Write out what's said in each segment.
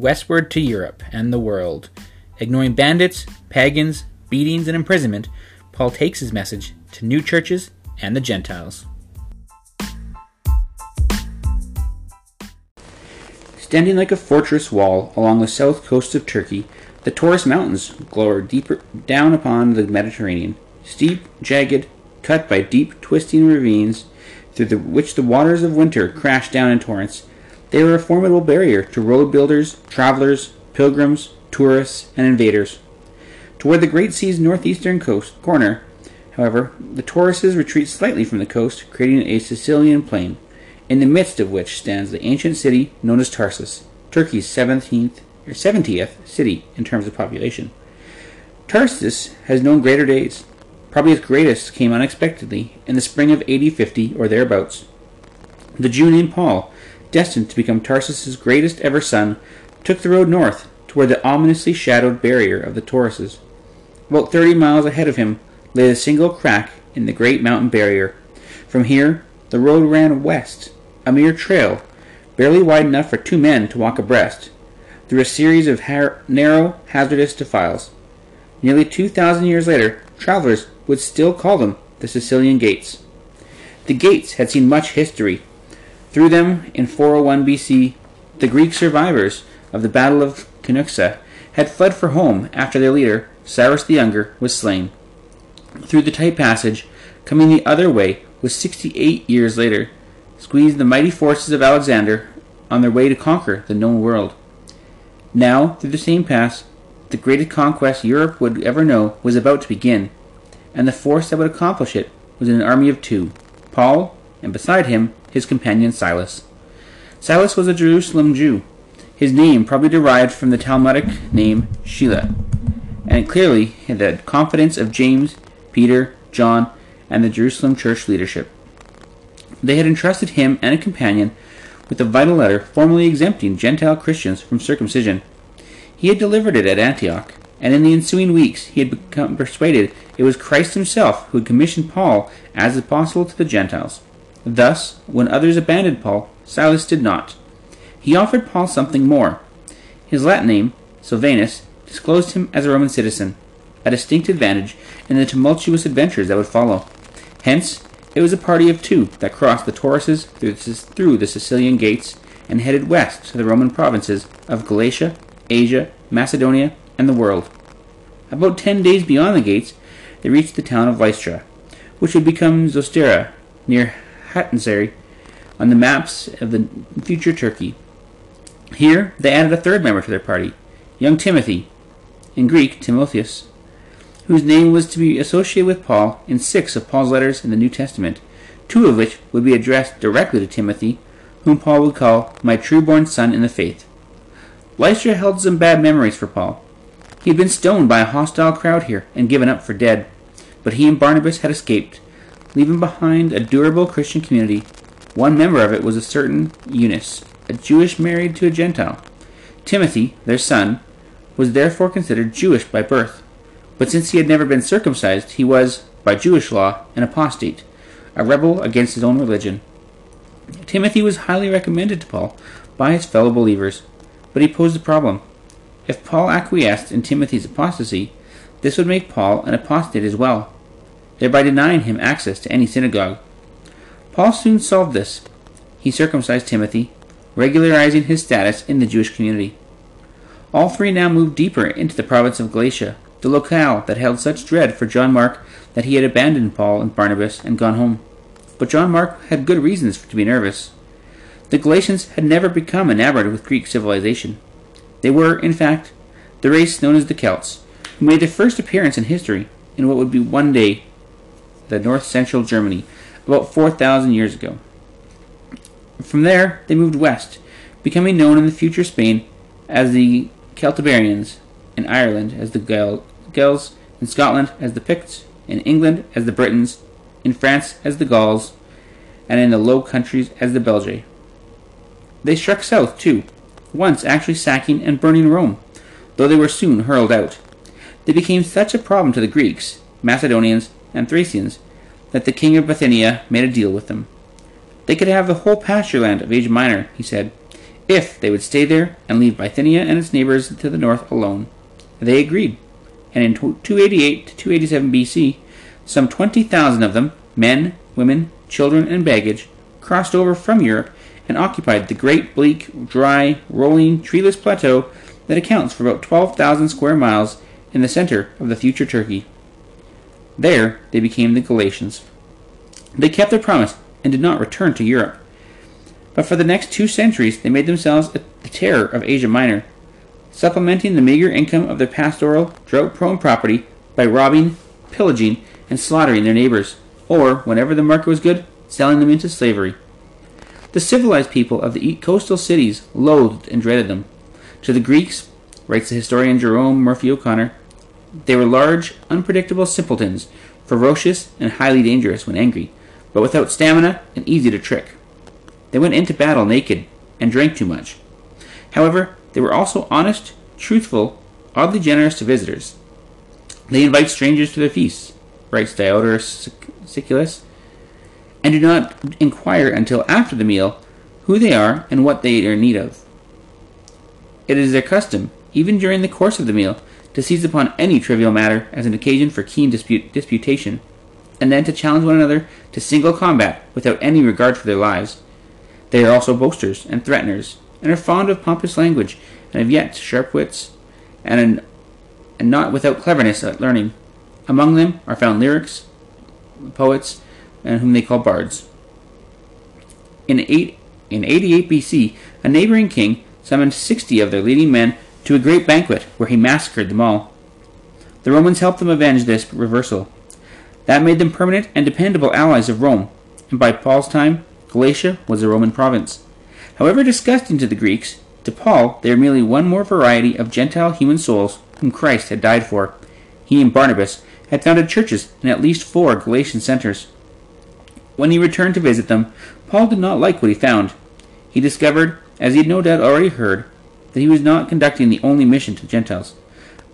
westward to Europe and the world. Ignoring bandits, pagans, beatings, and imprisonment, Paul takes his message to new churches and the Gentiles. Standing like a fortress wall along the south coast of Turkey, the Taurus Mountains glower deeper down upon the Mediterranean, steep, jagged, cut by deep, twisting ravines through the, which the waters of winter crash down in torrents. They were a formidable barrier to road builders, travelers, pilgrims, tourists, and invaders. Toward the Great Sea's northeastern coast corner, however, the Tauruses retreat slightly from the coast, creating a Cilician plain in the midst of which stands the ancient city known as Tarsus, Turkey's 17th or 70th city in terms of population. Tarsus has known greater days. Probably its greatest came unexpectedly in the spring of AD 50 or thereabouts. The Jew named Paul, destined to become Tarsus's greatest ever son, took the road north toward the ominously shadowed barrier of the Tauruses. About 30 miles ahead of him lay the single crack in the great mountain barrier. From here, the road ran west a mere trail, barely wide enough for two men to walk abreast, through a series of har- narrow, hazardous defiles. Nearly 2,000 years later, travelers would still call them the Cilician Gates. The gates had seen much history. Through them, in 401 BC, the Greek survivors of the Battle of Cunaxa had fled for home after their leader, Cyrus the Younger, was slain. Through the tight passage, coming the other way was 68 years later, squeezed the mighty forces of Alexander on their way to conquer the known world. Now, through the same pass, the greatest conquest Europe would ever know was about to begin, and the force that would accomplish it was an army of two Paul, and beside him, his companion Silas. Silas was a Jerusalem Jew. His name probably derived from the Talmudic name Shelah, and clearly had the confidence of James, Peter, John, and the Jerusalem church leadership. They had entrusted him and a companion with a vital letter formally exempting Gentile Christians from circumcision. He had delivered it at Antioch, and in the ensuing weeks he had become persuaded it was Christ himself who had commissioned Paul as apostle to the Gentiles. Thus, when others abandoned Paul, Silas did not. He offered Paul something more. His Latin name, Silvanus, disclosed him as a Roman citizen, a distinct advantage in the tumultuous adventures that would follow. Hence, it was a party of two that crossed the Tauruses through the Cilician gates and headed west to the Roman provinces of Galatia, Asia, Macedonia, and the world. About ten days beyond the gates, they reached the town of Lystra, which would become Zostera, near Hatzari, on the maps of the future Turkey. Here they added a third member to their party, young Timothy, in Greek Timotheus, whose name was to be associated with Paul in six of Paul's letters in the New Testament, two of which would be addressed directly to Timothy, whom Paul would call my true-born son in the faith. Lystra held some bad memories for Paul. He had been stoned by a hostile crowd here and given up for dead, but he and Barnabas had escaped, leaving behind a durable Christian community. One member of it was a certain Eunice, a Jewish married to a Gentile. Timothy, their son, was therefore considered Jewish by birth. But since he had never been circumcised, he was, by Jewish law, an apostate, a rebel against his own religion. Timothy was highly recommended to Paul by his fellow believers, but he posed a problem. If Paul acquiesced in Timothy's apostasy, this would make Paul an apostate as well, thereby denying him access to any synagogue. Paul soon solved this. He circumcised Timothy, regularizing his status in the Jewish community. All three now moved deeper into the province of Galatia, the locale that held such dread for John Mark that he had abandoned Paul and Barnabas and gone home. But John Mark had good reasons to be nervous. The Galatians had never become enamored with Greek civilization. They were, in fact, the race known as the Celts, who made their first appearance in history in what would be one day the north central Germany, about 4,000 years ago. From there, they moved west, becoming known in the future Spain as the Celtiberians, in Ireland as the Gauls, in Scotland as the Picts, in England as the Britons, in France as the Gauls, and in the Low Countries as the Belgae. They struck south, too, once actually sacking and burning Rome, though they were soon hurled out. They became such a problem to the Greeks, Macedonians, and Thracians that the king of Bithynia made a deal with them. They could have the whole pasture land of Asia Minor, he said, if they would stay there and leave Bithynia and its neighbors to the north alone. They agreed, and in 288 to 287 BC, some 20,000 of them, men, women, children, and baggage, crossed over from Europe and occupied the great, bleak, dry, rolling, treeless plateau that accounts for about 12,000 square miles in the center of the future Turkey. There they became the Galatians. They kept their promise and did not return to Europe. But for the next two centuries they made themselves the terror of Asia Minor, supplementing the meager income of their pastoral, drought prone property by robbing, pillaging, and slaughtering their neighbors, or, whenever the market was good, selling them into slavery. The civilized people of the coastal cities loathed and dreaded them. To the Greeks, writes the historian Jerome Murphy O'Connor, they were large, unpredictable simpletons, ferocious and highly dangerous when angry, but without stamina and easy to trick. They went into battle naked and drank too much. However, they were also honest, truthful, oddly generous to visitors. They invite strangers to their feasts, writes Diodorus Siculus, and do not inquire until after the meal who they are and what they are in need of. It is their custom, even during the course of the meal, to seize upon any trivial matter as an occasion for keen dispute, disputation, and then to challenge one another to single combat without any regard for their lives. They are also boasters and threateners, and are fond of pompous language, and have yet sharp wits, and, an, and not without cleverness at learning. Among them are found lyrics, poets, and whom they call bards. In, eight, in 88 BC, a neighboring king summoned 60 of their leading men to a great banquet where he massacred them all. The Romans helped them avenge this reversal. That made them permanent and dependable allies of Rome, and by Paul's time, Galatia was a Roman province. However disgusting to the Greeks, to Paul they are merely one more variety of Gentile human souls whom Christ had died for. He and Barnabas had founded churches in at least four Galatian centers. When he returned to visit them, Paul did not like what he found. He discovered, as he had no doubt already heard, that he was not conducting the only mission to the Gentiles.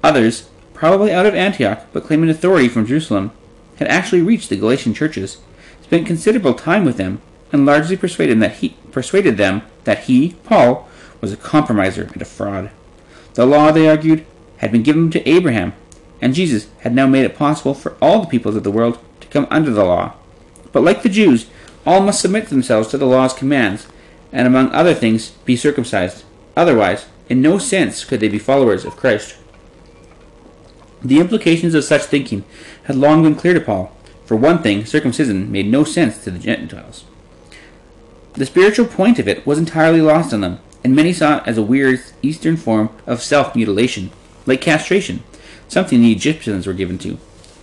Others, probably out of Antioch but claiming authority from Jerusalem, had actually reached the Galatian churches, spent considerable time with them, and largely persuaded, that he, persuaded them that he, Paul, was a compromiser and a fraud. The law, they argued, had been given to Abraham, and Jesus had now made it possible for all the peoples of the world to come under the law. But like the Jews, all must submit themselves to the law's commands, and among other things be circumcised. Otherwise, in no sense could they be followers of Christ. The implications of such thinking had long been clear to Paul. For one thing, circumcision made no sense to the Gentiles. The spiritual point of it was entirely lost on them, and many saw it as a weird Eastern form of self mutilation, like castration, something the Egyptians were given to.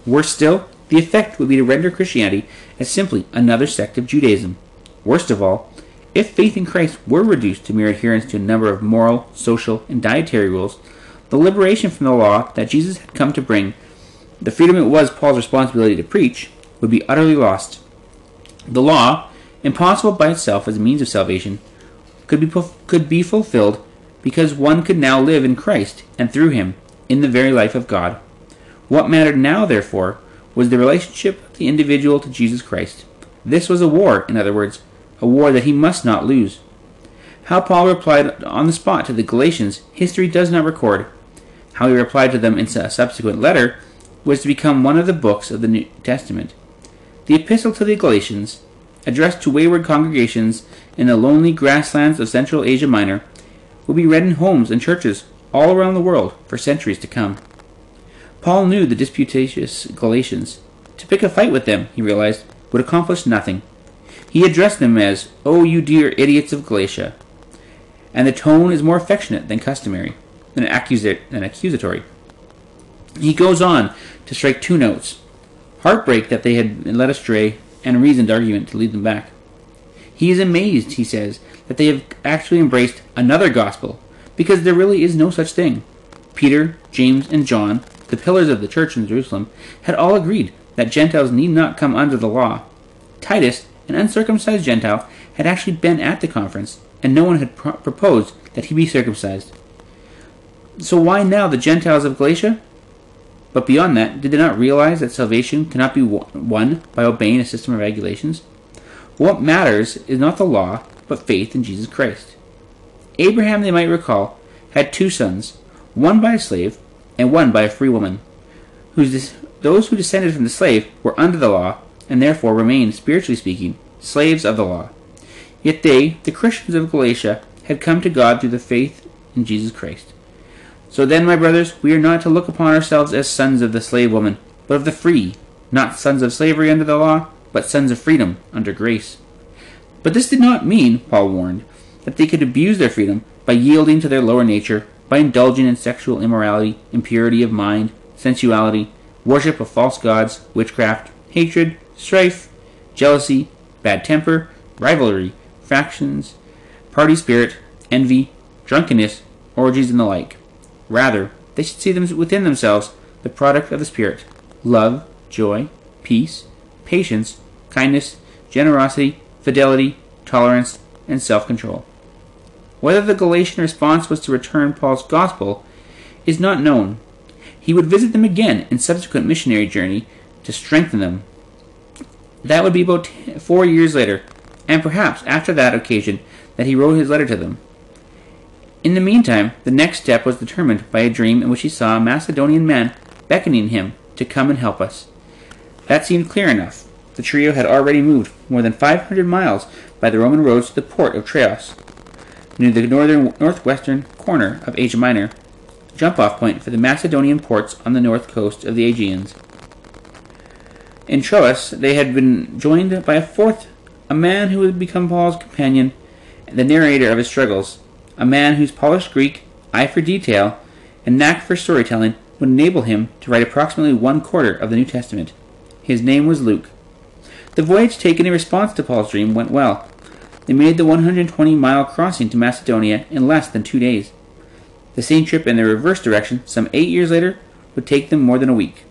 Worse still, the effect would be to render Christianity as simply another sect of Judaism. Worst of all, if faith in Christ were reduced to mere adherence to a number of moral, social, and dietary rules, the liberation from the law that Jesus had come to bring, the freedom it was Paul's responsibility to preach, would be utterly lost. The law, impossible by itself as a means of salvation, could be, could be fulfilled because one could now live in Christ and through him in the very life of God. What mattered now, therefore, was the relationship of the individual to Jesus Christ. This was a war, in other words, a war that he must not lose. How Paul replied on the spot to the Galatians, history does not record. How he replied to them in a subsequent letter was to become one of the books of the New Testament. The Epistle to the Galatians, addressed to wayward congregations in the lonely grasslands of Central Asia Minor, will be read in homes and churches all around the world for centuries to come. Paul knew the disputatious Galatians. To pick a fight with them, he realized, would accomplish nothing. He addressed them as, Oh, you dear idiots of Galatia. And the tone is more affectionate than customary, than, than accusatory. He goes on to strike two notes heartbreak that they had been led astray, and reasoned argument to lead them back. He is amazed, he says, that they have actually embraced another gospel, because there really is no such thing. Peter, James, and John, the pillars of the church in Jerusalem, had all agreed that Gentiles need not come under the law. Titus an uncircumcised Gentile, had actually been at the conference, and no one had pro- proposed that he be circumcised. So why now the Gentiles of Galatia? But beyond that, did they not realize that salvation cannot be won by obeying a system of regulations? What matters is not the law, but faith in Jesus Christ. Abraham, they might recall, had two sons, one by a slave and one by a free woman. Whose those who descended from the slave were under the law, and therefore remained, spiritually speaking, slaves of the law. Yet they, the Christians of Galatia, had come to God through the faith in Jesus Christ. So then, my brothers, we are not to look upon ourselves as sons of the slave woman, but of the free, not sons of slavery under the law, but sons of freedom under grace. But this did not mean, Paul warned, that they could abuse their freedom by yielding to their lower nature, by indulging in sexual immorality, impurity of mind, sensuality, worship of false gods, witchcraft, hatred, strife, jealousy, bad temper, rivalry, factions, party spirit, envy, drunkenness, orgies, and the like. Rather, they should see them within themselves the product of the Spirit love, joy, peace, patience, kindness, generosity, fidelity, tolerance, and self control. Whether the Galatian response was to return Paul's gospel is not known. He would visit them again in subsequent missionary journey to strengthen them. That would be about four years later, and perhaps after that occasion that he wrote his letter to them. In the meantime, the next step was determined by a dream in which he saw a Macedonian man beckoning him to come and help us. That seemed clear enough. The trio had already moved more than 500 miles by the Roman roads to the port of Troas, near the northern northwestern corner of Asia Minor, jump-off point for the Macedonian ports on the north coast of the Aegeans. In Troas, they had been joined by a fourth, a man who would become Paul's companion, and the narrator of his struggles, a man whose polished Greek, eye for detail, and knack for storytelling would enable him to write approximately one quarter of the New Testament. His name was Luke. The voyage taken in response to Paul's dream went well. They made the 120 mile crossing to Macedonia in less than two days. The same trip in the reverse direction, some eight years later, would take them more than a week.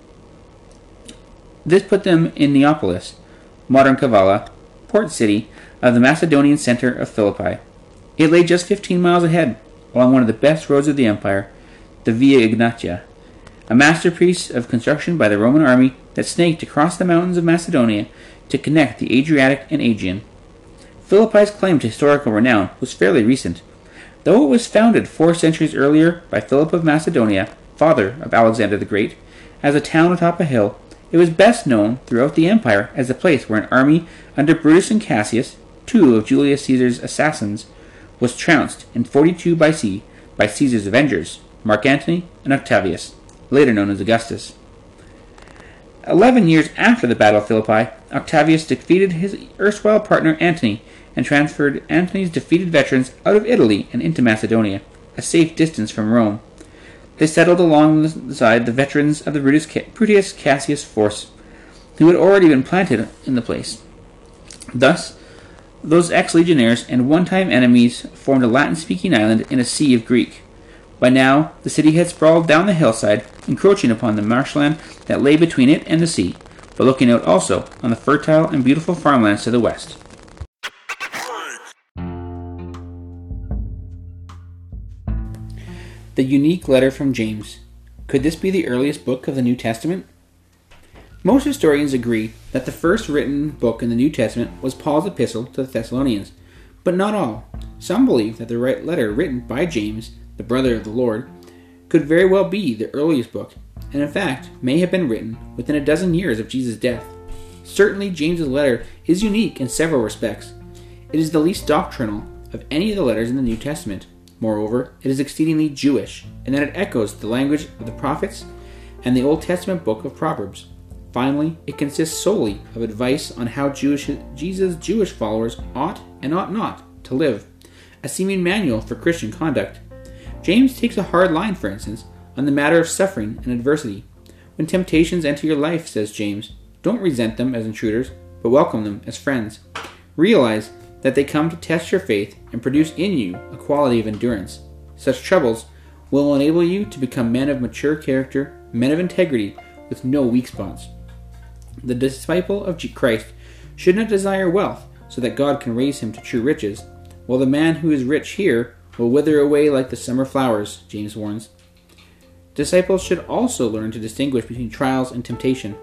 This put them in Neapolis, modern Kavala, port city of the Macedonian center of Philippi. It lay just 15 miles ahead, along one of the best roads of the empire, the Via Egnatia, a masterpiece of construction by the Roman army that snaked across the mountains of Macedonia to connect the Adriatic and Aegean. Philippi's claim to historical renown was fairly recent. Though it was founded four centuries earlier by Philip of Macedonia, father of Alexander the Great, as a town atop a hill, it was best known throughout the empire as the place where an army under Brutus and Cassius, two of Julius Caesar's assassins, was trounced in 42 BC by Caesar's avengers, Mark Antony and Octavius, later known as Augustus. Eleven years after the Battle of Philippi, Octavius defeated his erstwhile partner Antony and transferred Antony's defeated veterans out of Italy and into Macedonia, a safe distance from Rome. They settled alongside the veterans of the Brutus Cassius force, who had already been planted in the place. Thus, those ex legionaries and one time enemies formed a Latin speaking island in a sea of Greek. By now, the city had sprawled down the hillside, encroaching upon the marshland that lay between it and the sea, but looking out also on the fertile and beautiful farmlands to the west. The unique letter from James. Could this be the earliest book of the New Testament? Most historians agree that the first written book in the New Testament was Paul's epistle to the Thessalonians, but not all. Some believe that the right letter written by James, the brother of the Lord, could very well be the earliest book, and in fact may have been written within a dozen years of Jesus' death. Certainly, James's letter is unique in several respects. It is the least doctrinal of any of the letters in the New Testament Moreover, it is exceedingly Jewish, in that it echoes the language of the prophets and the Old Testament book of Proverbs. Finally, it consists solely of advice on how Jewish, Jesus' Jewish followers ought and ought not to live, a seeming manual for Christian conduct. James takes a hard line, for instance, on the matter of suffering and adversity. When temptations enter your life, says James, don't resent them as intruders, but welcome them as friends. Realize that they come to test your faith and produce in you a quality of endurance. Such troubles will enable you to become men of mature character, men of integrity, with no weak spots. The disciple of Christ should not desire wealth so that God can raise him to true riches, while the man who is rich here will wither away like the summer flowers, James warns. Disciples should also learn to distinguish between trials and temptation.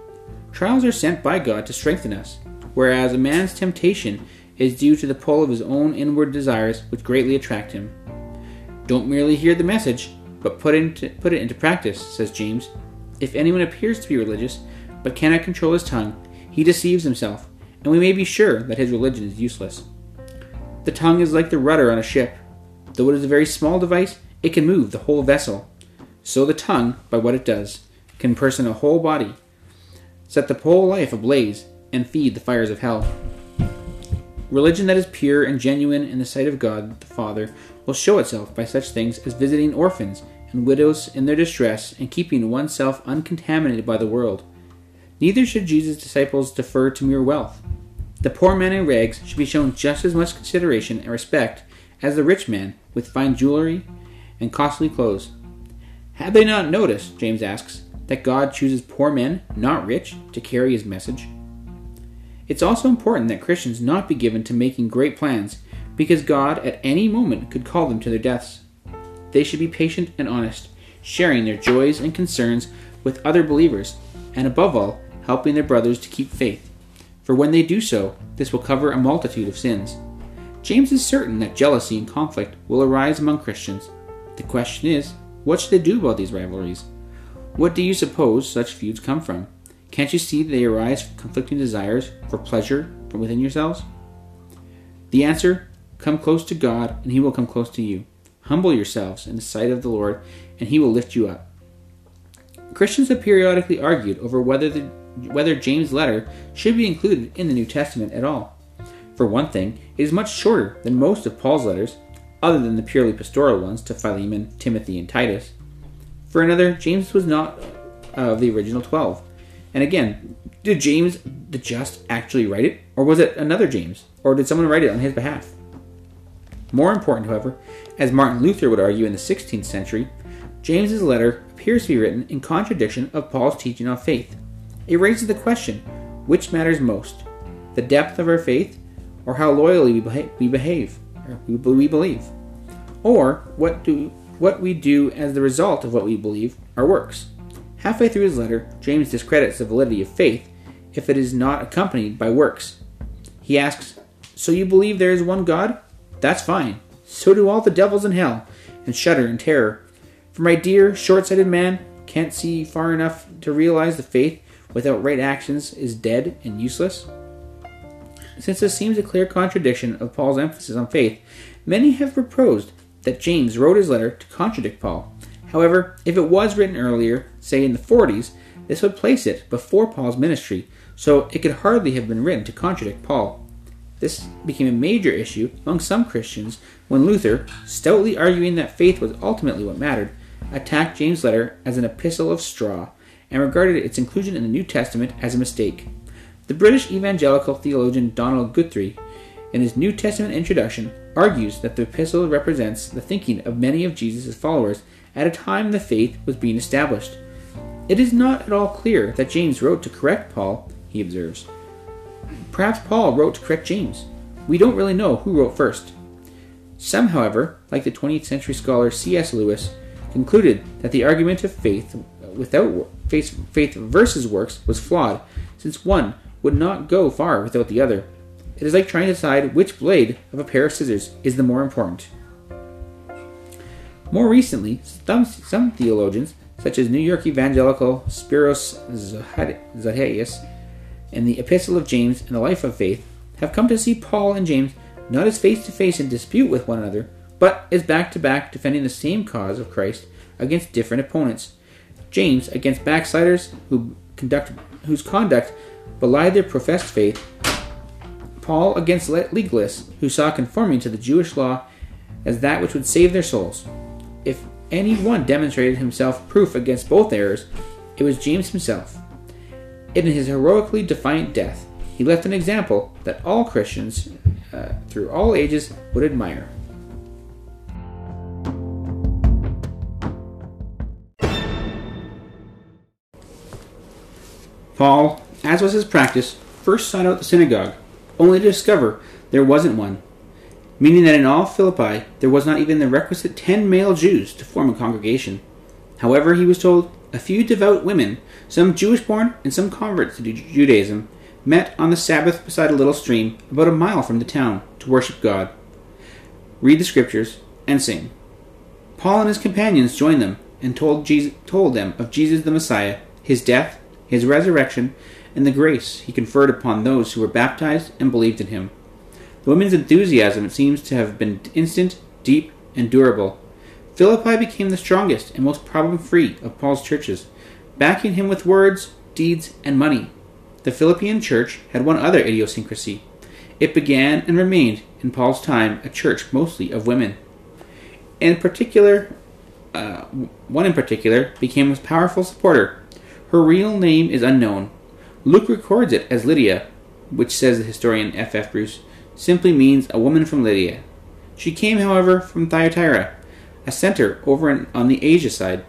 Trials are sent by God to strengthen us, whereas a man's temptation is due to the pull of his own inward desires which greatly attract him. Don't merely hear the message, but put, into, put it into practice, says James. If anyone appears to be religious, but cannot control his tongue, he deceives himself, and we may be sure that his religion is useless. The tongue is like the rudder on a ship. Though it is a very small device, it can move the whole vessel. So the tongue, by what it does, can person a whole body, set the whole life ablaze, and feed the fires of hell. Religion that is pure and genuine in the sight of God the Father will show itself by such things as visiting orphans and widows in their distress and keeping oneself uncontaminated by the world. Neither should Jesus' disciples defer to mere wealth. The poor man in rags should be shown just as much consideration and respect as the rich man with fine jewelry and costly clothes. Have they not noticed, James asks, that God chooses poor men, not rich, to carry his message? It's also important that Christians not be given to making great plans, because God at any moment could call them to their deaths. They should be patient and honest, sharing their joys and concerns with other believers, and above all, helping their brothers to keep faith. For when they do so, this will cover a multitude of sins. James is certain that jealousy and conflict will arise among Christians. The question is, what should they do about these rivalries? What do you suppose such feuds come from? Can't you see that they arise from conflicting desires for pleasure from within yourselves? The answer come close to God, and He will come close to you. Humble yourselves in the sight of the Lord, and He will lift you up. Christians have periodically argued over whether, the, whether James' letter should be included in the New Testament at all. For one thing, it is much shorter than most of Paul's letters, other than the purely pastoral ones to Philemon, Timothy, and Titus. For another, James was not of the original twelve. And again, did James the Just actually write it? Or was it another James? Or did someone write it on his behalf? More important, however, as Martin Luther would argue in the 16th century, James's letter appears to be written in contradiction of Paul's teaching on faith. It raises the question which matters most, the depth of our faith, or how loyally we behave, or we believe? Or what, do, what we do as the result of what we believe, our works? Halfway through his letter, James discredits the validity of faith if it is not accompanied by works. He asks, So you believe there is one God? That's fine. So do all the devils in hell, and shudder in terror. For my dear, short sighted man can't see far enough to realize the faith without right actions is dead and useless? Since this seems a clear contradiction of Paul's emphasis on faith, many have proposed that James wrote his letter to contradict Paul. However, if it was written earlier, say in the 40s, this would place it before Paul's ministry, so it could hardly have been written to contradict Paul. This became a major issue among some Christians when Luther, stoutly arguing that faith was ultimately what mattered, attacked James' letter as an epistle of straw and regarded its inclusion in the New Testament as a mistake. The British evangelical theologian Donald Guthrie, in his New Testament introduction, argues that the epistle represents the thinking of many of Jesus' followers at a time the faith was being established. It is not at all clear that James wrote to correct Paul, he observes. Perhaps Paul wrote to correct James. We don't really know who wrote first. Some, however, like the 20th century scholar C.S. Lewis, concluded that the argument of faith without faith, faith versus works was flawed, since one would not go far without the other. It is like trying to decide which blade of a pair of scissors is the more important. More recently, some, some theologians, such as New York evangelical Spiros Zodhiates, in the Epistle of James and the Life of Faith, have come to see Paul and James not as face to face in dispute with one another, but as back to back defending the same cause of Christ against different opponents. James against backsliders who conduct, whose conduct belied their professed faith, Paul against legalists who saw conforming to the Jewish law as that which would save their souls. Any one demonstrated himself proof against both errors, it was James himself. In his heroically defiant death, he left an example that all Christians uh, through all ages would admire. Paul, as was his practice, first sought out the synagogue, only to discover there wasn't one meaning that in all Philippi there was not even the requisite ten male Jews to form a congregation. However, he was told, a few devout women, some Jewish born and some converts to Judaism, met on the Sabbath beside a little stream about a mile from the town to worship God, read the scriptures, and sing. Paul and his companions joined them and told, Jesus, told them of Jesus the Messiah, his death, his resurrection, and the grace he conferred upon those who were baptized and believed in him. The women's enthusiasm seems to have been instant, deep, and durable. Philippi became the strongest and most problem free of Paul's churches, backing him with words, deeds, and money. The Philippian church had one other idiosyncrasy. It began and remained in Paul's time a church mostly of women. In particular, uh, one in particular became a powerful supporter. Her real name is unknown. Luke records it as Lydia, which says the historian F. F. Bruce simply means a woman from Lydia. She came, however, from Thyatira, a center over on the Asia side,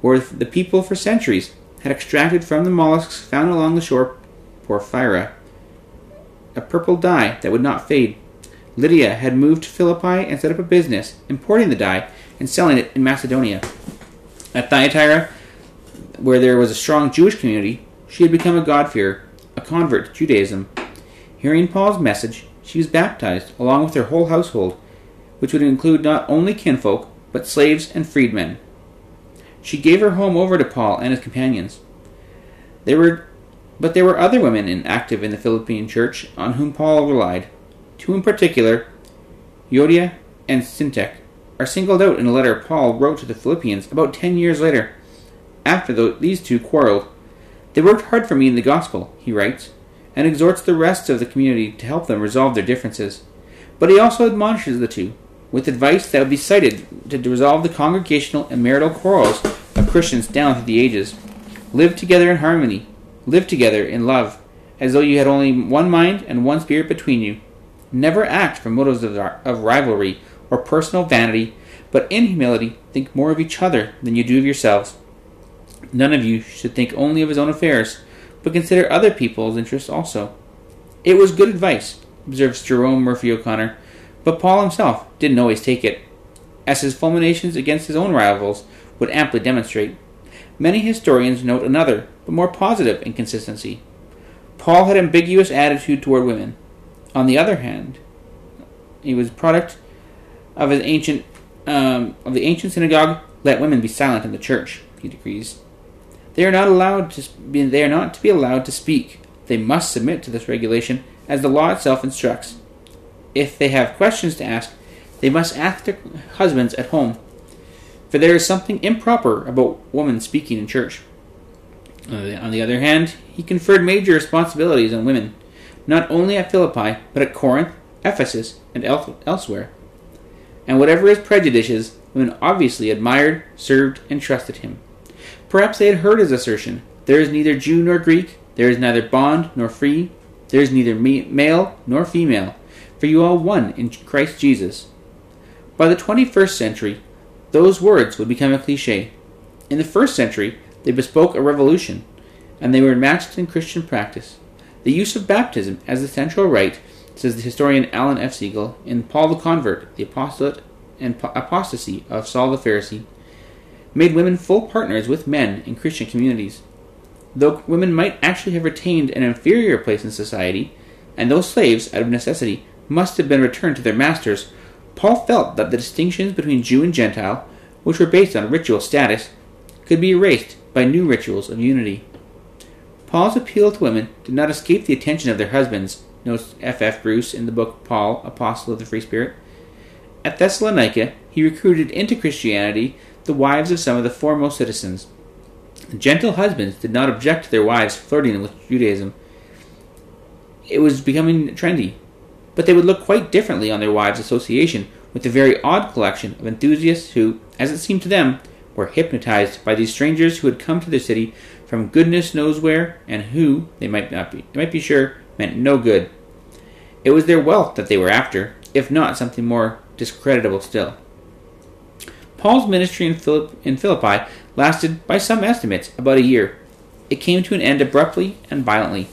where the people for centuries had extracted from the mollusks found along the shore porphyra, a purple dye that would not fade. Lydia had moved to Philippi and set up a business, importing the dye and selling it in Macedonia. At Thyatira, where there was a strong Jewish community, she had become a God-fearer, a convert to Judaism. Hearing Paul's message, she was baptized along with her whole household, which would include not only kinfolk, but slaves and freedmen. She gave her home over to Paul and his companions. There were, but there were other women in, active in the Philippine church on whom Paul relied. Two in particular, Euodia and Syntyche, are singled out in a letter Paul wrote to the Philippians about ten years later. After the, these two quarreled, they worked hard for me in the gospel, he writes, and exhorts the rest of the community to help them resolve their differences. But he also admonishes the two with advice that would be cited to resolve the congregational and marital quarrels of Christians down through the ages. Live together in harmony. Live together in love, as though you had only one mind and one spirit between you. Never act from motives of, of rivalry or personal vanity, but in humility think more of each other than you do of yourselves. None of you should think only of his own affairs, but consider other people's interests also. It was good advice, observes Jerome Murphy O'Connor, but Paul himself didn't always take it, as his fulminations against his own rivals would amply demonstrate. Many historians note another, but more positive inconsistency. Paul had ambiguous attitude toward women. On the other hand, he was product of his ancient um, of the ancient synagogue. Let women be silent in the church, he decrees. They are not allowed to they are not to be allowed to speak. They must submit to this regulation as the law itself instructs. If they have questions to ask, they must ask their husbands at home, for there is something improper about women speaking in church. Uh, on the other hand, he conferred major responsibilities on women, not only at Philippi, but at Corinth, Ephesus, and elsewhere. And whatever his prejudices, women obviously admired, served, and trusted him. Perhaps they had heard his assertion there is neither Jew nor Greek, there is neither bond nor free, there is neither male nor female, for you are one in Christ Jesus. By the 21st century, those words would become a cliche. In the first century, they bespoke a revolution, and they were matched in Christian practice. The use of baptism as the central rite, says the historian Alan F. Segal, in Paul the Convert, the apostolate and apostasy of Saul the Pharisee, made women full partners with men in Christian communities. Though women might actually have retained an inferior place in society, and those slaves, out of necessity, must have been returned to their masters, Paul felt that the distinctions between Jew and Gentile, which were based on ritual status, could be erased by new rituals of unity. Paul's appeal to women did not escape the attention of their husbands, notes F. F. Bruce in the book Paul, Apostle of the Free Spirit. At Thessalonica, he recruited into Christianity the wives of some of the foremost citizens. Gentle husbands did not object to their wives flirting with Judaism. It was becoming trendy, but they would look quite differently on their wives' association with the very odd collection of enthusiasts who, as it seemed to them, were hypnotized by these strangers who had come to the city from goodness knows where, and who, they might not be, they might be sure, meant no good. It was their wealth that they were after, if not something more discreditable still. Paul's ministry in, Philipp- in Philippi lasted, by some estimates, about a year. It came to an end abruptly and violently.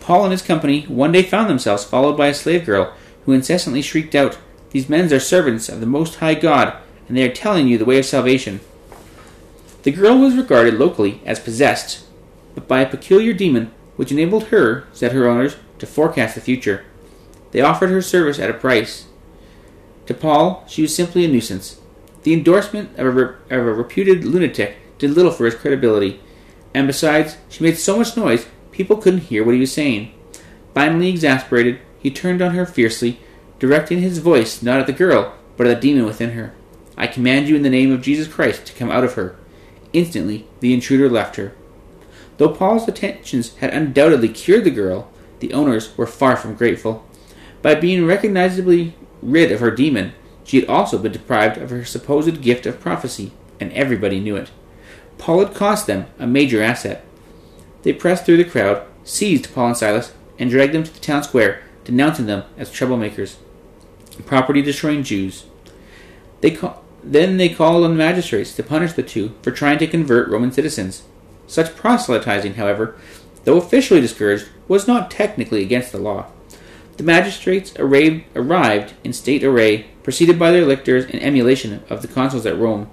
Paul and his company one day found themselves followed by a slave girl who incessantly shrieked out, These men are servants of the Most High God, and they are telling you the way of salvation. The girl was regarded locally as possessed, but by a peculiar demon which enabled her, said her owners, to forecast the future. They offered her service at a price. To Paul, she was simply a nuisance. The endorsement of a, re- of a reputed lunatic did little for his credibility, and besides, she made so much noise people couldn't hear what he was saying. Finally exasperated, he turned on her fiercely, directing his voice not at the girl, but at the demon within her. I command you in the name of Jesus Christ to come out of her. Instantly, the intruder left her. Though Paul's attentions had undoubtedly cured the girl, the owners were far from grateful. By being recognizably rid of her demon, she had also been deprived of her supposed gift of prophecy, and everybody knew it. Paul had cost them a major asset. They pressed through the crowd, seized Paul and Silas, and dragged them to the town square, denouncing them as troublemakers, property destroying Jews. They ca- then they called on the magistrates to punish the two for trying to convert Roman citizens. Such proselytizing, however, though officially discouraged, was not technically against the law. The magistrates arrayed, arrived in state array, preceded by their lictors in emulation of the consuls at Rome.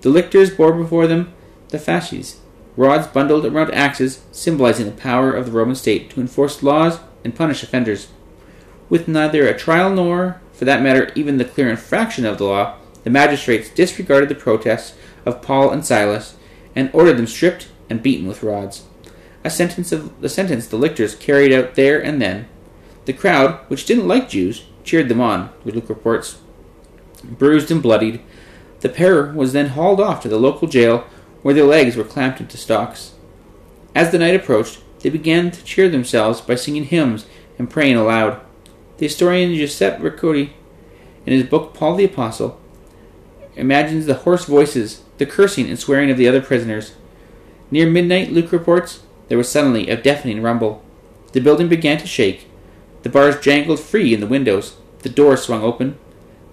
The lictors bore before them the fasces, rods bundled around axes, symbolizing the power of the Roman state to enforce laws and punish offenders. With neither a trial nor, for that matter, even the clear infraction of the law, the magistrates disregarded the protests of Paul and Silas and ordered them stripped and beaten with rods. A sentence of the sentence the lictors carried out there and then. The crowd, which didn't like Jews, cheered them on, Luke reports. Bruised and bloodied, the pair was then hauled off to the local jail where their legs were clamped into stocks. As the night approached, they began to cheer themselves by singing hymns and praying aloud. The historian Giuseppe Ricciotti, in his book Paul the Apostle, imagines the hoarse voices, the cursing and swearing of the other prisoners. Near midnight, Luke reports, there was suddenly a deafening rumble. The building began to shake. The bars jangled free in the windows. The doors swung open.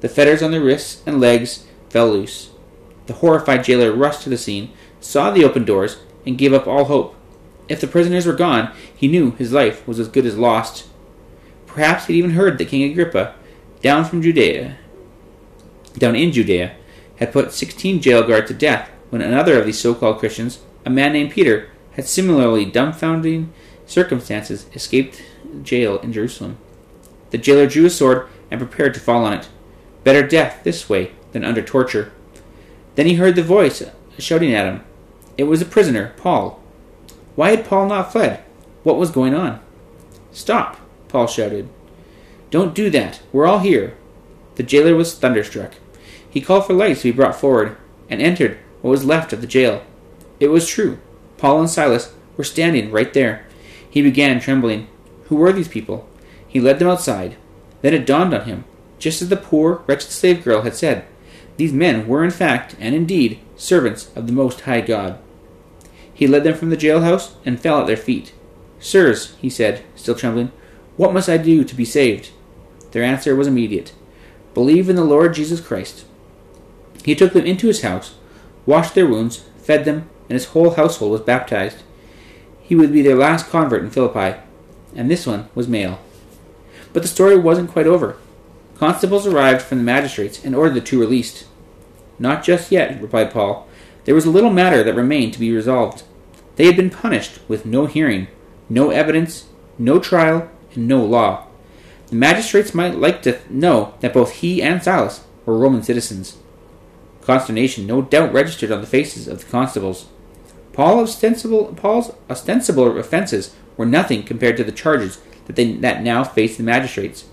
The fetters on their wrists and legs fell loose. The horrified jailer rushed to the scene, saw the open doors, and gave up all hope. If the prisoners were gone, he knew his life was as good as lost. Perhaps he had even heard that King Agrippa, down from Judea, down in Judea, had put sixteen jail guards to death when another of these so-called Christians, a man named Peter, had similarly dumbfounding circumstances escaped jail in Jerusalem. The jailer drew his sword and prepared to fall on it. Better death this way than under torture. Then he heard the voice shouting at him. It was the prisoner, Paul. Why had Paul not fled? What was going on? Stop, Paul shouted. Don't do that. We're all here. The jailer was thunderstruck. He called for lights to be brought forward, and entered what was left of the jail. It was true. Paul and Silas were standing right there. He began trembling. Who were these people? He led them outside. Then it dawned on him, just as the poor, wretched slave girl had said. These men were in fact, and indeed, servants of the Most High God. He led them from the jailhouse and fell at their feet. Sirs, he said, still trembling, what must I do to be saved? Their answer was immediate Believe in the Lord Jesus Christ. He took them into his house, washed their wounds, fed them, and his whole household was baptized. He would be their last convert in Philippi, and this one was male. But the story wasn't quite over. Constables arrived from the magistrates and ordered the two released. Not just yet, replied Paul. There was a little matter that remained to be resolved. They had been punished with no hearing, no evidence, no trial, and no law. The magistrates might like to know that both he and Silas were Roman citizens. Consternation no doubt registered on the faces of the constables. Paul ostensible, Paul's ostensible offenses were nothing compared to the charges that, they, that now faced the magistrates.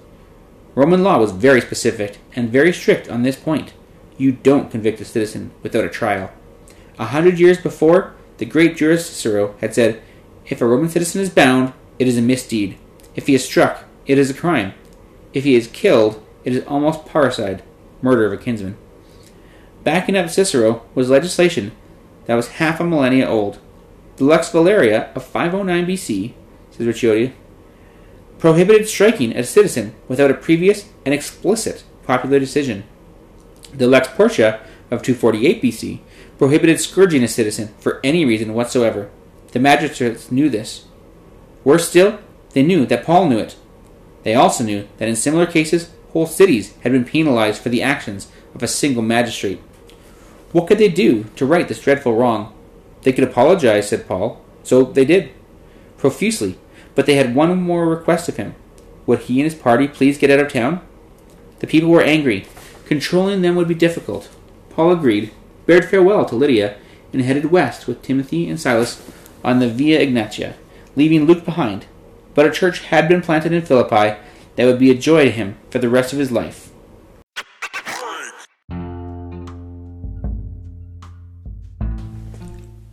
Roman law was very specific and very strict on this point. You don't convict a citizen without a trial. A hundred years before, the great jurist Cicero had said, If a Roman citizen is bound, it is a misdeed. If he is struck, it is a crime. If he is killed, it is almost parricide, murder of a kinsman. Backing up Cicero was legislation that was half a millennia old. The Lex Valeria of 509 BC, says Ricciotti, prohibited striking a citizen without a previous and explicit popular decision. The Lex Porcia of 248 BC prohibited scourging a citizen for any reason whatsoever. The magistrates knew this. Worse still, they knew that Paul knew it. They also knew that in similar cases, whole cities had been penalized for the actions of a single magistrate. What could they do to right this dreadful wrong? They could apologize, said Paul. So they did. Profusely. But they had one more request of him. Would he and his party please get out of town? The people were angry. Controlling them would be difficult. Paul agreed, bade farewell to Lydia, and headed west with Timothy and Silas on the Via Egnatia, leaving Luke behind. But a church had been planted in Philippi that would be a joy to him for the rest of his life.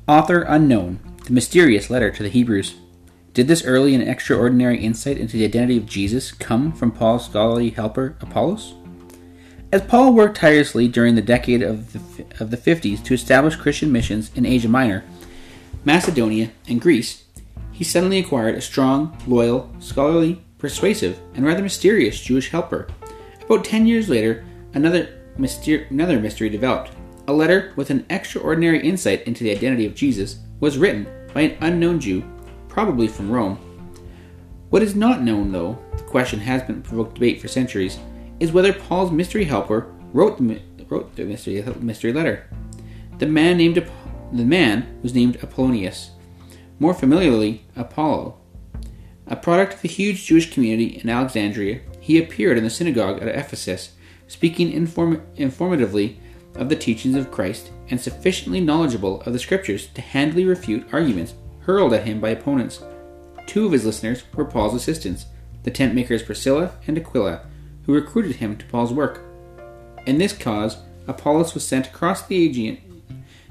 Author unknown. The mysterious letter to the Hebrews. Did this early and extraordinary insight into the identity of Jesus come from Paul's scholarly helper, Apollos? As Paul worked tirelessly during the decade of the, of the 50s to establish Christian missions in Asia Minor, Macedonia, and Greece, he suddenly acquired a strong, loyal, scholarly, persuasive, and rather mysterious Jewish helper. About ten years later, another, myster- another mystery developed. A letter with an extraordinary insight into the identity of Jesus was written by an unknown Jew, probably from Rome. What is not known, though, the question has been provoked debate for centuries, is whether Paul's mystery helper wrote the, wrote the mystery, mystery letter. The man named the man was named Apollonius, more familiarly Apollos. A product of the huge Jewish community in Alexandria, he appeared in the synagogue at Ephesus, speaking inform- informatively of the teachings of Christ and sufficiently knowledgeable of the Scriptures to handily refute arguments hurled at him by opponents. Two of his listeners were Paul's assistants, the tent makers Priscilla and Aquila, who recruited him to Paul's work. In this cause, Apollos was sent across the Aegean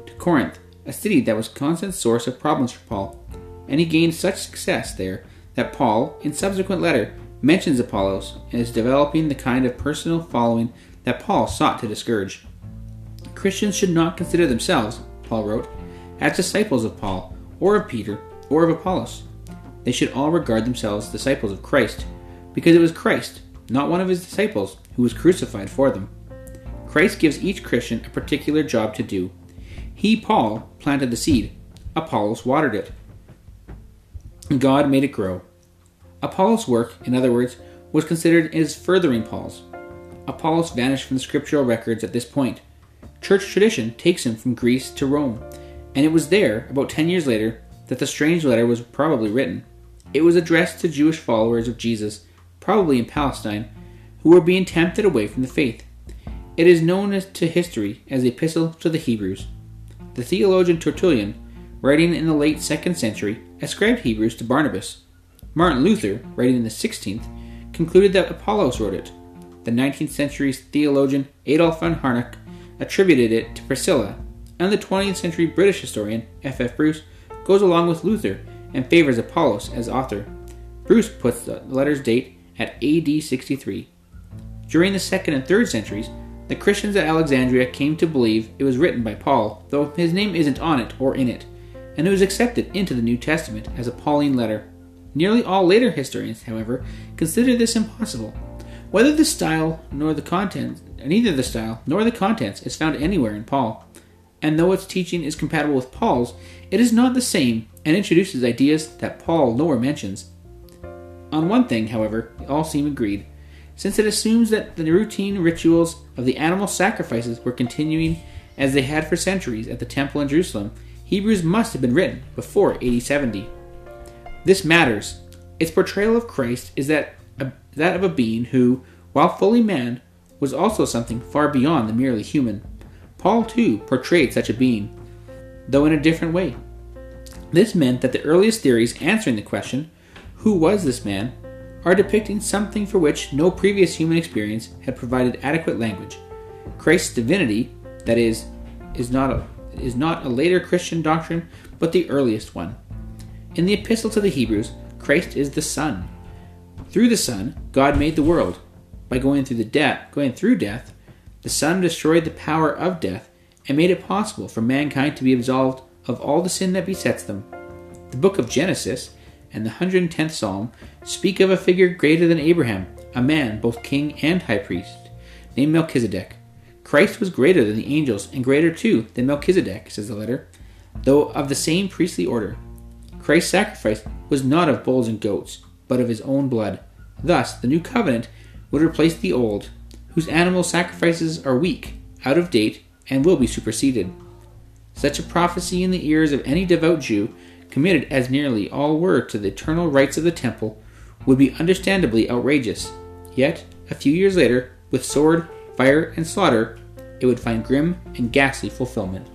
to Corinth, a city that was a constant source of problems for Paul, and he gained such success there that Paul, in subsequent letter, mentions Apollos and is developing the kind of personal following that Paul sought to discourage. Christians should not consider themselves, Paul wrote, as disciples of Paul, or of Peter, or of Apollos. They should all regard themselves as disciples of Christ, because it was Christ, not one of his disciples, who was crucified for them. Christ gives each Christian a particular job to do. He, Paul, planted the seed, Apollos watered it. God made it grow. Apollos' work, in other words, was considered as furthering Paul's. Apollos vanished from the scriptural records at this point, Church tradition takes him from Greece to Rome, and it was there, about ten years later, that the strange letter was probably written. It was addressed to Jewish followers of Jesus, probably in Palestine, who were being tempted away from the faith. It is known to history as the Epistle to the Hebrews. The theologian Tertullian, writing in the late 2nd century, ascribed Hebrews to Barnabas. Martin Luther, writing in the 16th, concluded that Apollos wrote it. The 19th century's theologian Adolf von Harnack attributed it to Priscilla, and the 20th century British historian F. F. Bruce goes along with Luther and favors Apollos as author. Bruce puts the letter's date at AD 63. During the 2nd and 3rd centuries, the Christians at Alexandria came to believe it was written by Paul, though his name isn't on it or in it, and it was accepted into the New Testament as a Pauline letter. Nearly all later historians, however, consider this impossible. Whether the style nor the content neither the style nor the contents is found anywhere in Paul. And though its teaching is compatible with Paul's, it is not the same and introduces ideas that Paul nowhere mentions. On one thing, however, all seem agreed, since it assumes that the routine rituals of the animal sacrifices were continuing as they had for centuries at the temple in Jerusalem. Hebrews must have been written before AD 70. This matters. Its portrayal of Christ is that, uh, that of a being who, while fully man, was also something far beyond the merely human. Paul, too, portrayed such a being, though in a different way. This meant that the earliest theories answering the question, who was this man, are depicting something for which no previous human experience had provided adequate language. Christ's divinity, that is, is not a, is not a later Christian doctrine, but the earliest one. In the Epistle to the Hebrews, Christ is the Son. Through the Son, God made the world, by going through the death, going through death, the Son destroyed the power of death and made it possible for mankind to be absolved of all the sin that besets them. The book of Genesis and the 110th Psalm speak of a figure greater than Abraham, a man both king and high priest, named Melchizedek. Christ was greater than the angels and greater too than Melchizedek, says the letter, though of the same priestly order. Christ's sacrifice was not of bulls and goats, but of his own blood. Thus, the new covenant would replace the old, whose animal sacrifices are weak, out of date, and will be superseded. Such a prophecy in the ears of any devout Jew, committed as nearly all were to the eternal rites of the temple, would be understandably outrageous. Yet, a few years later, with sword, fire, and slaughter, it would find grim and ghastly fulfillment.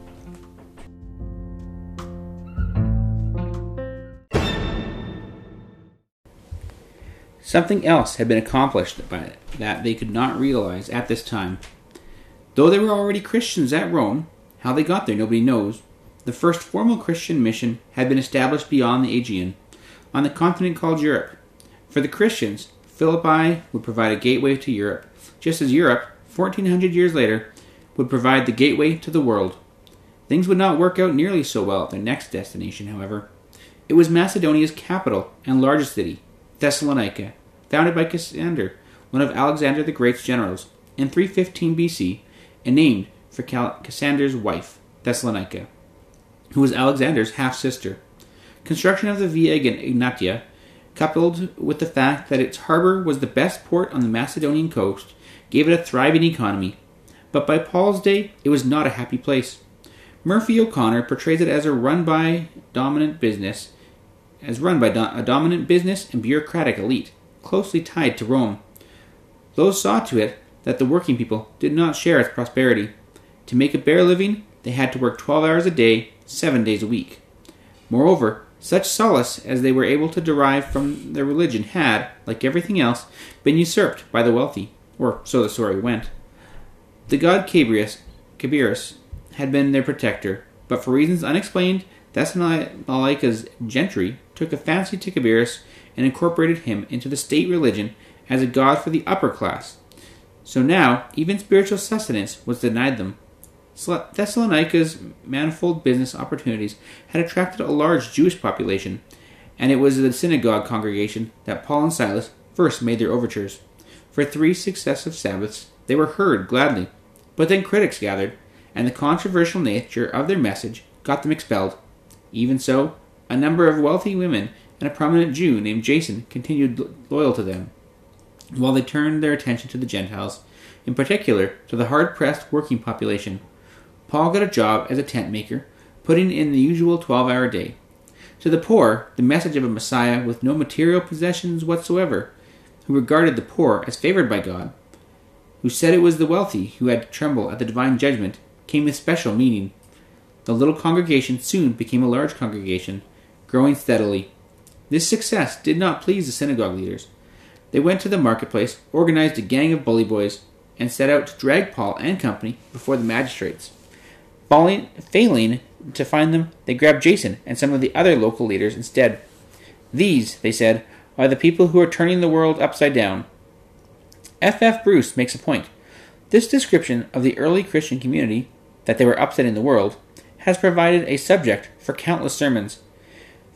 Something else had been accomplished by it that they could not realize at this time. Though they were already Christians at Rome, how they got there nobody knows. The first formal Christian mission had been established beyond the Aegean, on the continent called Europe. For the Christians, Philippi would provide a gateway to Europe, just as Europe, 1400 years later, would provide the gateway to the world. Things would not work out nearly so well at their next destination, however. It was Macedonia's capital and largest city, Thessalonica, founded by Cassander, one of Alexander the Great's generals, in 315 BC, and named for Cassander's wife, Thessalonica, who was Alexander's half sister. Construction of the Via Egnatia, coupled with the fact that its harbor was the best port on the Macedonian coast, gave it a thriving economy. But by Paul's day, it was not a happy place. Murphy O'Connor portrays it as a run by dominant business, as run by do- a dominant business and bureaucratic elite, closely tied to Rome. Those saw to it that the working people did not share its prosperity. To make a bare living, they had to work 12 hours a day, seven days a week. Moreover, such solace as they were able to derive from their religion had, like everything else, been usurped by the wealthy, or so the story went. The god Cabrius, Cabirus had been their protector, but for reasons unexplained, Thessalonica's gentry took a fancy to Cabirus and incorporated him into the state religion as a god for the upper class. So now, even spiritual sustenance was denied them. Thessalonica's manifold business opportunities had attracted a large Jewish population, and it was the synagogue congregation that Paul and Silas first made their overtures. For three successive Sabbaths, they were heard gladly, but then critics gathered, and the controversial nature of their message got them expelled. Even so, a number of wealthy women and a prominent Jew named Jason continued loyal to them, while they turned their attention to the Gentiles, in particular to the hard pressed working population Paul got a job as a tent maker, putting in the usual 12 hour day. To the poor, the message of a Messiah with no material possessions whatsoever, who regarded the poor as favored by God, who said it was the wealthy who had to tremble at the divine judgment, came with special meaning. The little congregation soon became a large congregation, growing steadily. This success did not please the synagogue leaders. They went to the marketplace, organized a gang of bully boys, and set out to drag Paul and company before the magistrates. Failing to find them, they grabbed Jason and some of the other local leaders instead. These, they said, are the people who are turning the world upside down. F. F. Bruce makes a point. This description of the early Christian community, that they were upsetting the world, has provided a subject for countless sermons.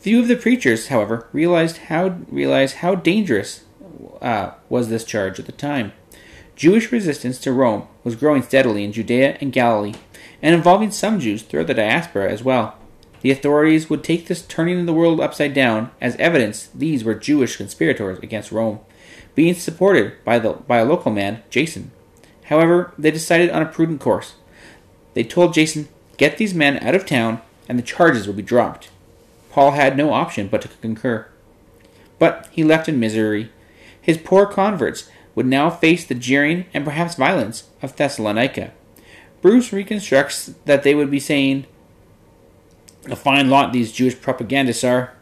Few of the preachers, however, realized how realized how dangerous uh, was this charge at the time. Jewish resistance to Rome was growing steadily in Judea and Galilee, and involving some Jews throughout the diaspora as well. The authorities would take this turning of the world upside down as evidence these were Jewish conspirators against Rome, being supported by, the, by a local man, Jason. However, they decided on a prudent course. They told Jason, Get these men out of town, and the charges will be dropped. Paul had no option but to concur. But he left in misery. His poor converts would now face the jeering and perhaps violence of Thessalonica. Bruce reconstructs that they would be saying, A fine lot these Jewish propagandists are.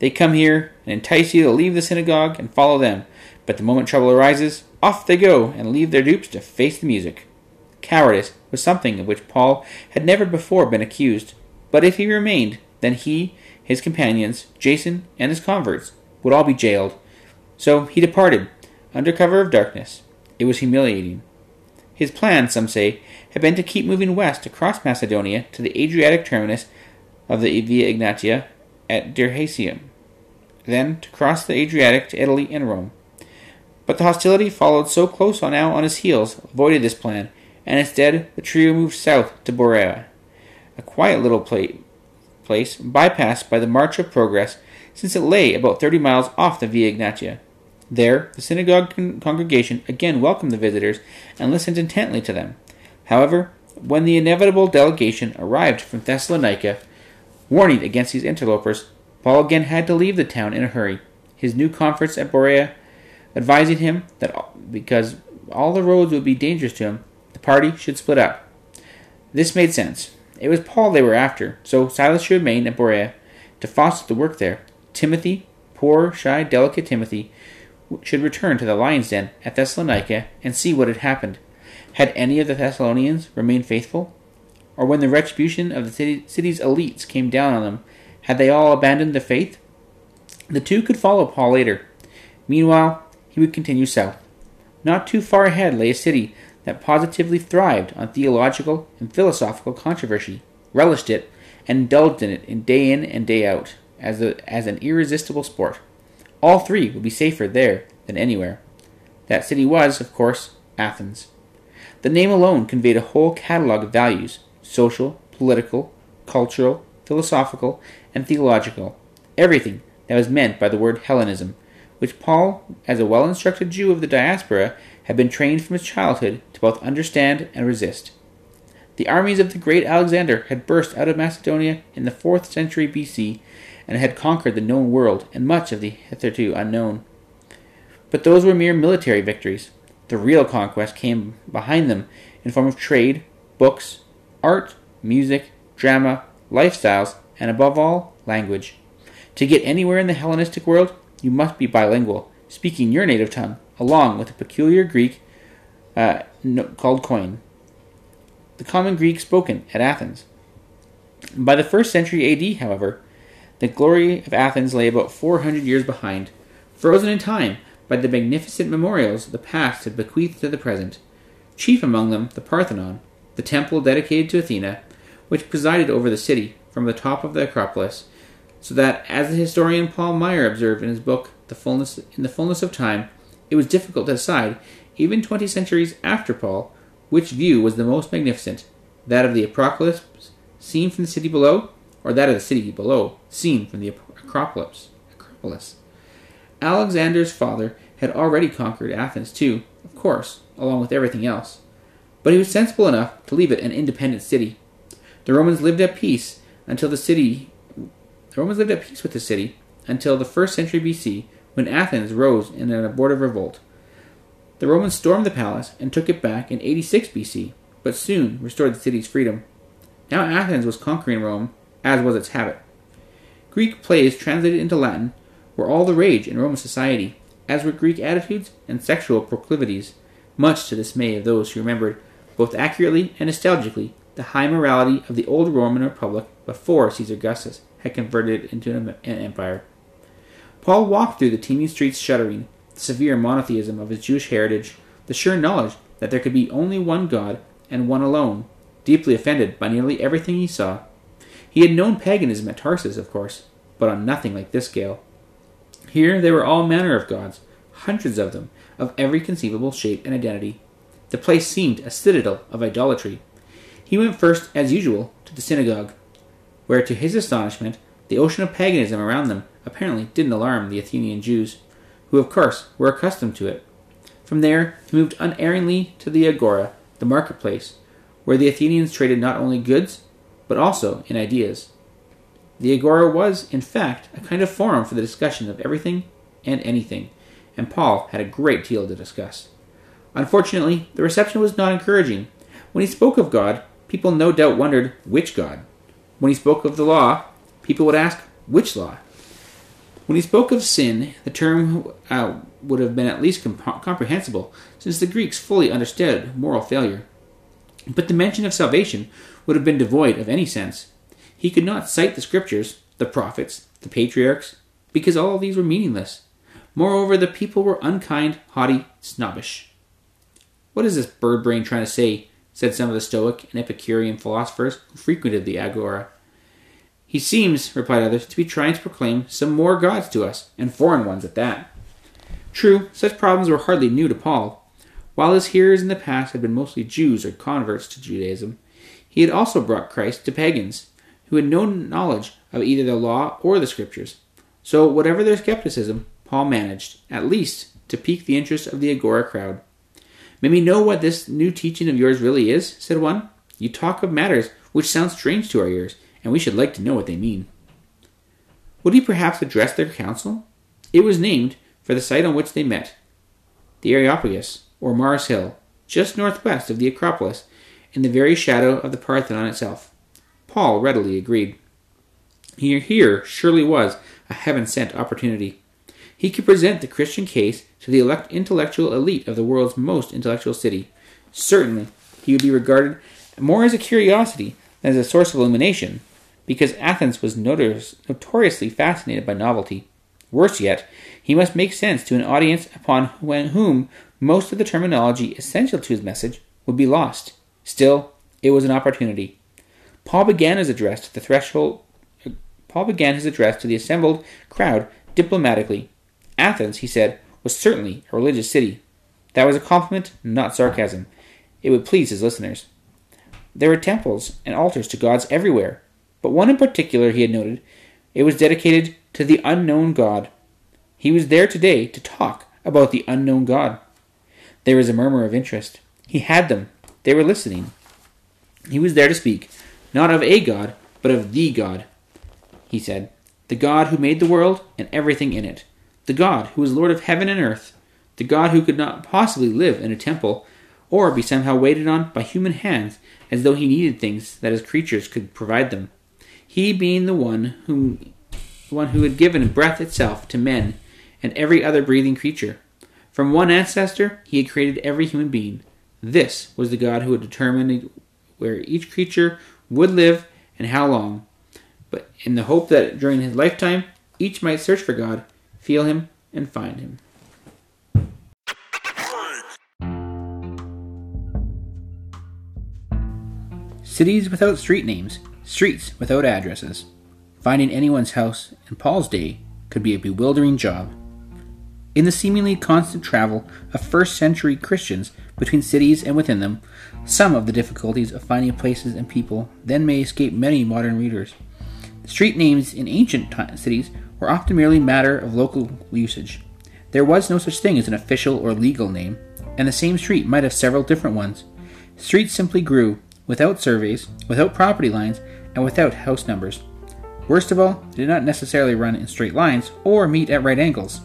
They come here and entice you to leave the synagogue and follow them, but the moment trouble arises, off they go and leave their dupes to face the music. Cowardice was something of which Paul had never before been accused, but if he remained, then he, his companions, Jason, and his converts would all be jailed. So he departed, under cover of darkness. It was humiliating. His plan, some say, had been to keep moving west across Macedonia to the Adriatic terminus of the Via Egnatia at Dyrrhachium, then to cross the Adriatic to Italy and Rome. But the hostility followed so close on now on his heels avoided this plan, and instead the trio moved south to Berea, a quiet little place bypassed by the March of Progress, since it lay about thirty miles off the Via Egnatia. There, the synagogue con- congregation again welcomed the visitors and listened intently to them. However, when the inevitable delegation arrived from Thessalonica, warning against these interlopers, Paul again had to leave the town in a hurry. His new conference at Berea advising him that because all the roads would be dangerous to him, the party should split up. This made sense. It was Paul they were after, so Silas should remain at Berea to foster the work there. Timothy, poor, shy, delicate Timothy, should return to the lion's den at Thessalonica and see what had happened. Had any of the Thessalonians remained faithful? Or when the retribution of the city, city's elites came down on them, had they all abandoned the faith? The two could follow Paul later. Meanwhile, he would continue south. Not too far ahead lay a city that positively thrived on theological and philosophical controversy, relished it, and indulged in it in day in and day out as, a, as an irresistible sport. All three would be safer there than anywhere. That city was, of course, Athens. The name alone conveyed a whole catalogue of values social, political, cultural, philosophical, and theological. Everything that was meant by the word Hellenism, which Paul, as a well instructed Jew of the diaspora, had been trained from his childhood to both understand and resist. The armies of the great Alexander had burst out of Macedonia in the fourth century BC and had conquered the known world and much of the hitherto unknown. But those were mere military victories. The real conquest came behind them in form of trade, books, art, music, drama, lifestyles, and above all, language. To get anywhere in the Hellenistic world, you must be bilingual, speaking your native tongue, along with a peculiar Greek uh, called Koine, the common Greek spoken at Athens. By the first century AD, however, the glory of Athens lay about 400 years behind, frozen in time by the magnificent memorials the past had bequeathed to the present, chief among them the Parthenon, the temple dedicated to Athena, which presided over the city from the top of the Acropolis, so that, as the historian Paul Maier observed in his book the fullness, In the Fullness of Time, it was difficult to decide, even twenty centuries after Paul, which view was the most magnificent, that of the Acropolis seen from the city below, or that of the city below, seen from the Acropolis. Acropolis. Alexander's father had already conquered Athens too, of course, along with everything else. But he was sensible enough to leave it an independent city. The Romans lived at peace until the city the Romans lived at peace with the city until the first century BC, when Athens rose in an abortive revolt. The Romans stormed the palace and took it back in 86 BC, but soon restored the city's freedom. Now Athens was conquering Rome as was its habit. Greek plays translated into Latin were all the rage in Roman society, as were Greek attitudes and sexual proclivities, much to the dismay of those who remembered, both accurately and nostalgically, the high morality of the old Roman Republic before Caesar Augustus had converted it into an empire. Paul walked through the teeming streets shuddering, the severe monotheism of his Jewish heritage, the sure knowledge that there could be only one God and one alone, deeply offended by nearly everything he saw, he had known paganism at Tarsus, of course, but on nothing like this scale. Here there were all manner of gods, hundreds of them, of every conceivable shape and identity. The place seemed a citadel of idolatry. He went first, as usual, to the synagogue, where, to his astonishment, the ocean of paganism around them apparently didn't alarm the Athenian Jews, who, of course, were accustomed to it. From there, he moved unerringly to the agora, the marketplace, where the Athenians traded not only goods, but also in ideas. The Agora was, in fact, a kind of forum for the discussion of everything and anything, and Paul had a great deal to discuss. Unfortunately, the reception was not encouraging. When he spoke of God, people no doubt wondered which God. When he spoke of the law, people would ask which law. When he spoke of sin, the term uh, would have been at least comp- comprehensible, since the Greeks fully understood moral failure. But the mention of salvation would have been devoid of any sense. He could not cite the scriptures, the prophets, the patriarchs, because all these were meaningless. Moreover, the people were unkind, haughty, snobbish. What is this bird brain trying to say? said some of the Stoic and Epicurean philosophers who frequented the Agora. He seems, replied others, to be trying to proclaim some more gods to us, and foreign ones at that. True, such problems were hardly new to Paul. While his hearers in the past had been mostly Jews or converts to Judaism, he had also brought Christ to pagans, who had no knowledge of either the law or the scriptures. So, whatever their skepticism, Paul managed, at least, to pique the interest of the Agora crowd. May we know what this new teaching of yours really is? said one. You talk of matters which sound strange to our ears, and we should like to know what they mean. Would he perhaps address their council? It was named for the site on which they met, the Areopagus, or Mars Hill, just northwest of the Acropolis, in the very shadow of the Parthenon itself. Paul readily agreed. Here, here surely was a heaven sent opportunity. He could present the Christian case to the elect- intellectual elite of the world's most intellectual city. Certainly, he would be regarded more as a curiosity than as a source of illumination, because Athens was notorious, notoriously fascinated by novelty. Worse yet, he must make sense to an audience upon whom most of the terminology essential to his message would be lost. Still, it was an opportunity. Paul began his address to the threshold. Uh, Paul began his address to the assembled crowd diplomatically. Athens, he said, was certainly a religious city. That was a compliment, not sarcasm. It would please his listeners. There were temples and altars to gods everywhere, but one in particular he had noted. It was dedicated to the unknown God. He was there today to talk about the unknown God. There was a murmur of interest. He had them. They were listening. He was there to speak, not of a God, but of the God. He said, The God who made the world and everything in it. The God who is Lord of heaven and earth. The God who could not possibly live in a temple or be somehow waited on by human hands as though he needed things that his creatures could provide them. He being the one whom one who had given breath itself to men and every other breathing creature. From one ancestor, he had created every human being. This was the God who had determined where each creature would live and how long, but in the hope that during his lifetime, each might search for God, feel him, and find him. Cities without street names, streets without addresses. Finding anyone's house in Paul's day could be a bewildering job. In the seemingly constant travel of first century Christians between cities and within them, some of the difficulties of finding places and people then may escape many modern readers. Street names in ancient t- cities were often merely matter of local usage. There was no such thing as an official or legal name, and the same street might have several different ones. Streets simply grew, without surveys, without property lines, and without house numbers. Worst of all, they did not necessarily run in straight lines or meet at right angles.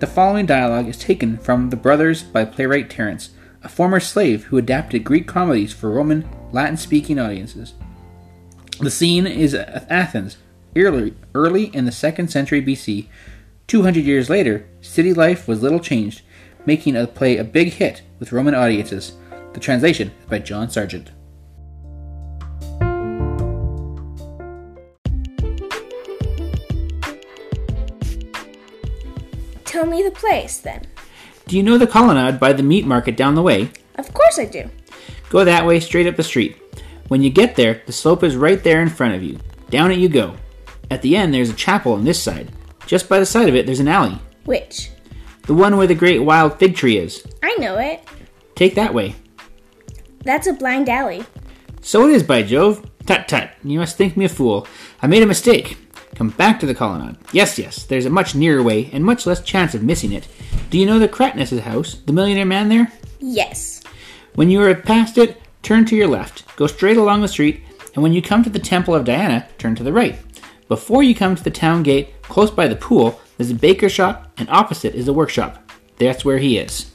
The following dialogue is taken from The Brothers by playwright Terence, a former slave who adapted Greek comedies for Roman, Latin speaking audiences. The scene is Athens, early, early in the 2nd century BC. 200 years later, city life was little changed, making the play a big hit with Roman audiences. The translation is by John Sargeaunt. Tell me the place, then. Do you know the colonnade by the meat market down the way? Of course I do. Go that way straight up the street. When you get there, the slope is right there in front of you. Down it you go. At the end, there's a chapel on this side. Just by the side of it, there's an alley. Which? The one where the great wild fig tree is. I know it. Take that way. That's a blind alley. So it is, by Jove. Tut tut, you must think me a fool. I made a mistake. Come back to the colonnade. Yes, yes, there's a much nearer way and much less chance of missing it. Do you know the Cratinus' house, the millionaire man there? Yes. When you are past it, turn to your left, go straight along the street, and when you come to the Temple of Diana, turn to the right. Before you come to the town gate, close by the pool, there's a baker shop, and opposite is a workshop. That's where he is.